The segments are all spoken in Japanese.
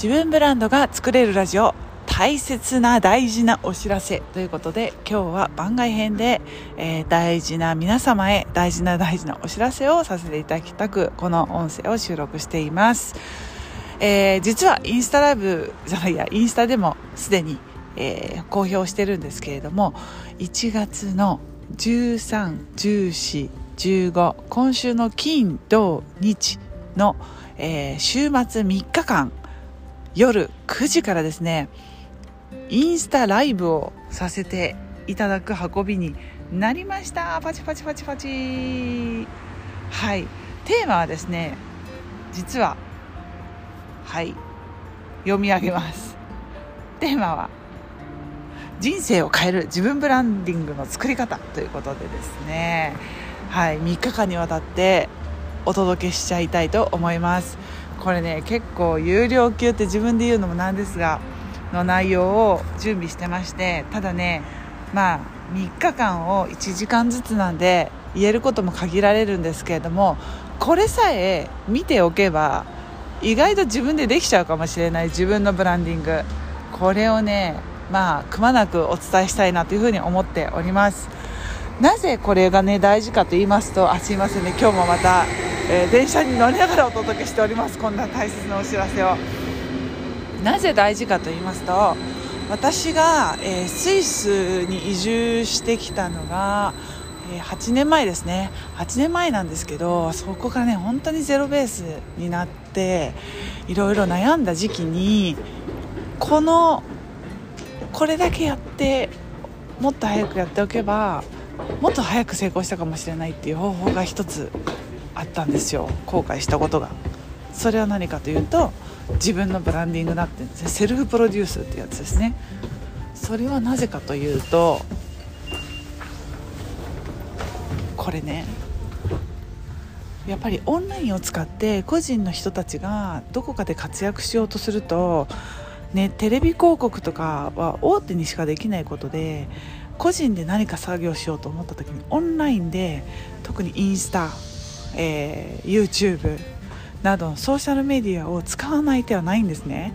自分ブランドが作れるラジオ。大切な大事なお知らせということで今日は番外編で、えー、大事な皆様へ大事な大事なお知らせをさせていただきたくこの音声を収録しています、えー、実はインスタライブじゃないやインスタでもすでに、えー、公表してるんですけれども1月の131415今週の金土日の、えー、週末3日間夜9時からですねインスタライブをさせていただく運びになりました。パチパチパチパチ。はい。テーマはですね実ははい。読み上げます。テーマは人生を変える自分ブランディングの作り方ということでですね。はい。3日間にわたってお届けしちゃいたいと思います。これね結構有料級って自分で言うのもなんですがの内容を準備してましてただねまあ3日間を1時間ずつなんで言えることも限られるんですけれどもこれさえ見ておけば意外と自分でできちゃうかもしれない自分のブランディング。これをねまあくまなくお伝えしたいなというふうに思っております。なぜこれがね大事かと言いますとあすいませんね今日もまたえー、電車に乗りながらお届けしております。こんな大切なお知らせを。なぜ大事かと言いますと私が、えー、スイスに移住してきたのが、えー、8年前ですね。8年前なんですけどそこからね本当にゼロベースになっていろいろ悩んだ時期にこのこれだけやってもっと早くやっておけばもっと早く成功したかもしれないっていう方法が一つあったんですよ。後悔したことが。それは何かというと自分のブランディングだってんですね。セルフプロデュースってやつですね。それはなぜかというとこれねやっぱりオンラインを使って個人の人たちがどこかで活躍しようとすると、ね、テレビ広告とかは大手にしかできないことで個人で何か作業しようと思った時にオンラインで特にインスタえー、YouTube などソーシャルメディアを使わない手はないんですね。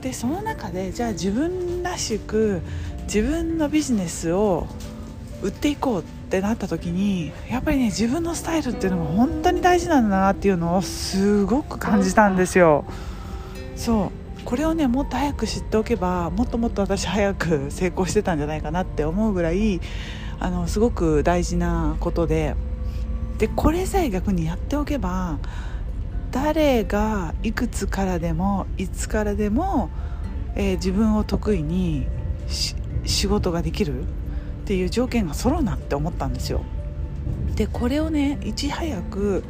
でその中でじゃあ自分らしく自分のビジネスを売っていこうってなった時にやっぱりね自分のスタイルっていうのが本当に大事なんだなっていうのをすごく感じたんですよ。そう。これをねもっと早く知っておけばもっともっと私早く成功してたんじゃないかなって思うぐらいあのすごく大事なことで。でこれさえ逆にやっておけば誰がいくつからでもいつからでも、えー、自分を得意に仕事ができるっていう条件が揃うなって思ったんですよ。でこれをねいち早く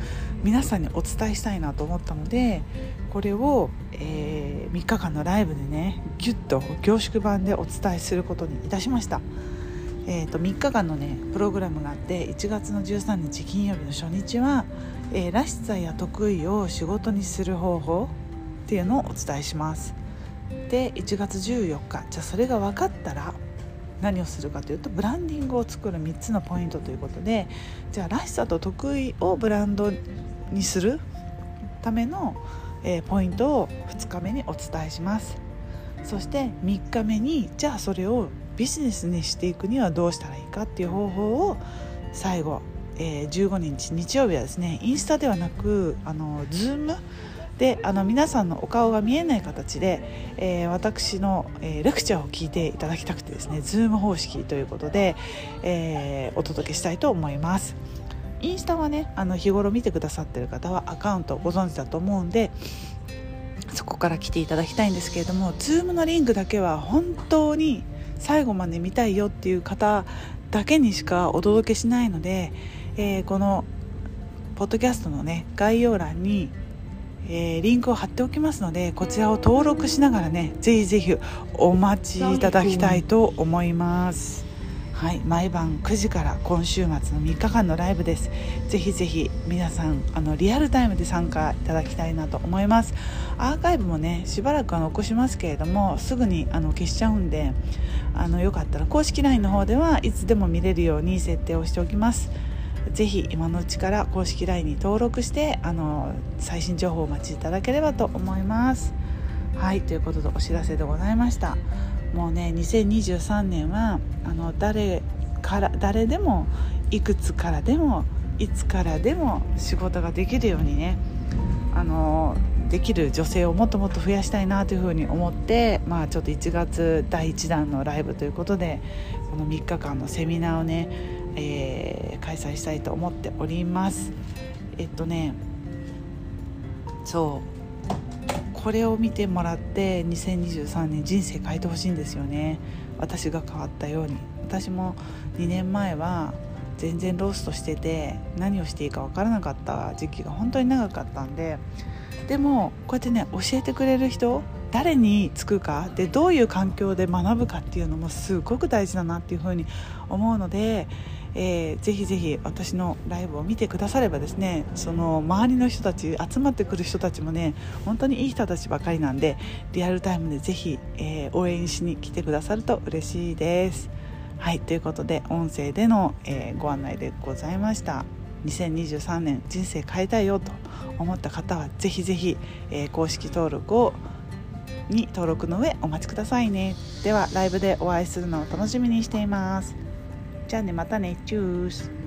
皆さんにお伝えしたいなと思ったのでこれを、えー、3日間のライブでねギュッと凝縮版でお伝えすることにいたしました。えーと、3日間のねプログラムがあって1月の13日金曜日の初日は、えー、らしさや得意を仕事にする方法っていうのをお伝えします。で1月14日じゃあそれが分かったら何をするかというとブランディングを作る3つのポイントということでじゃあらしさと得意をブランドにするための、えー、ポイントを2日目にお伝えします。そして3日目にじゃあそれをビジネスにしていくにはどうしたらいいかっていう方法を最後、えー、15日日曜日はですねインスタではなくあの Zoom であの皆さんのお顔が見えない形で、えー、私の、えー、レクチャーを聞いていただきたくてですね Zoom 方式ということで、えー、お届けしたいと思います。インスタはねあの日頃見てくださってる方はアカウントをご存知だと思うんでそこから来ていただきたいんですけれども Zoom のリンクだけは本当に最後まで見たいよっていう方だけにしかお届けしないので、えー、このポッドキャストのね概要欄に、えー、リンクを貼っておきますのでこちらを登録しながらねぜひぜひお待ちいただきたいと思います。はい、毎晩9時から今週末の3日間のライブです。ぜひぜひ皆さんあのリアルタイムで参加いただきたいなと思います。アーカイブもねしばらくは残しますけれどもすぐにあの消しちゃうんであのよかったら公式 LINE の方ではいつでも見れるように設定をしておきます。ぜひ今のうちから公式 LINE に登録してあの最新情報をお待ちいただければと思います。はいということでお知らせでございましたもうね2023年はあの誰から誰でもいくつからでもいつからでも仕事ができるようにねあのできる女性をもっともっと増やしたいなというふうに思って、まあ、ちょっと1月第1弾のライブということでこの3日間のセミナーをね、えー、開催したいと思っております。えっとねそう。これを見てもらって2023年人生変えてほしいんですよね。私が変わったように。私も2年前は全然ローストしてて何をしていいか分からなかった時期が本当に長かったんででもこうやってね教えてくれる人誰につくかでどういう環境で学ぶかっていうのもすごく大事だなっていうふうに思うので、えー、ぜひぜひ私のライブを見てくださればですねその周りの人たち集まってくる人たちもね本当にいい人たちばかりなんでリアルタイムでぜひ、えー、応援しに来てくださると嬉しいです。はいということで音声での、えー、ご案内でございました。2023年人生変えたいよと思った方はぜひぜひ、えー、公式登録をに登録の上お待ちくださいねではライブでお会いするのを楽しみにしていますじゃあねまたね。チュース。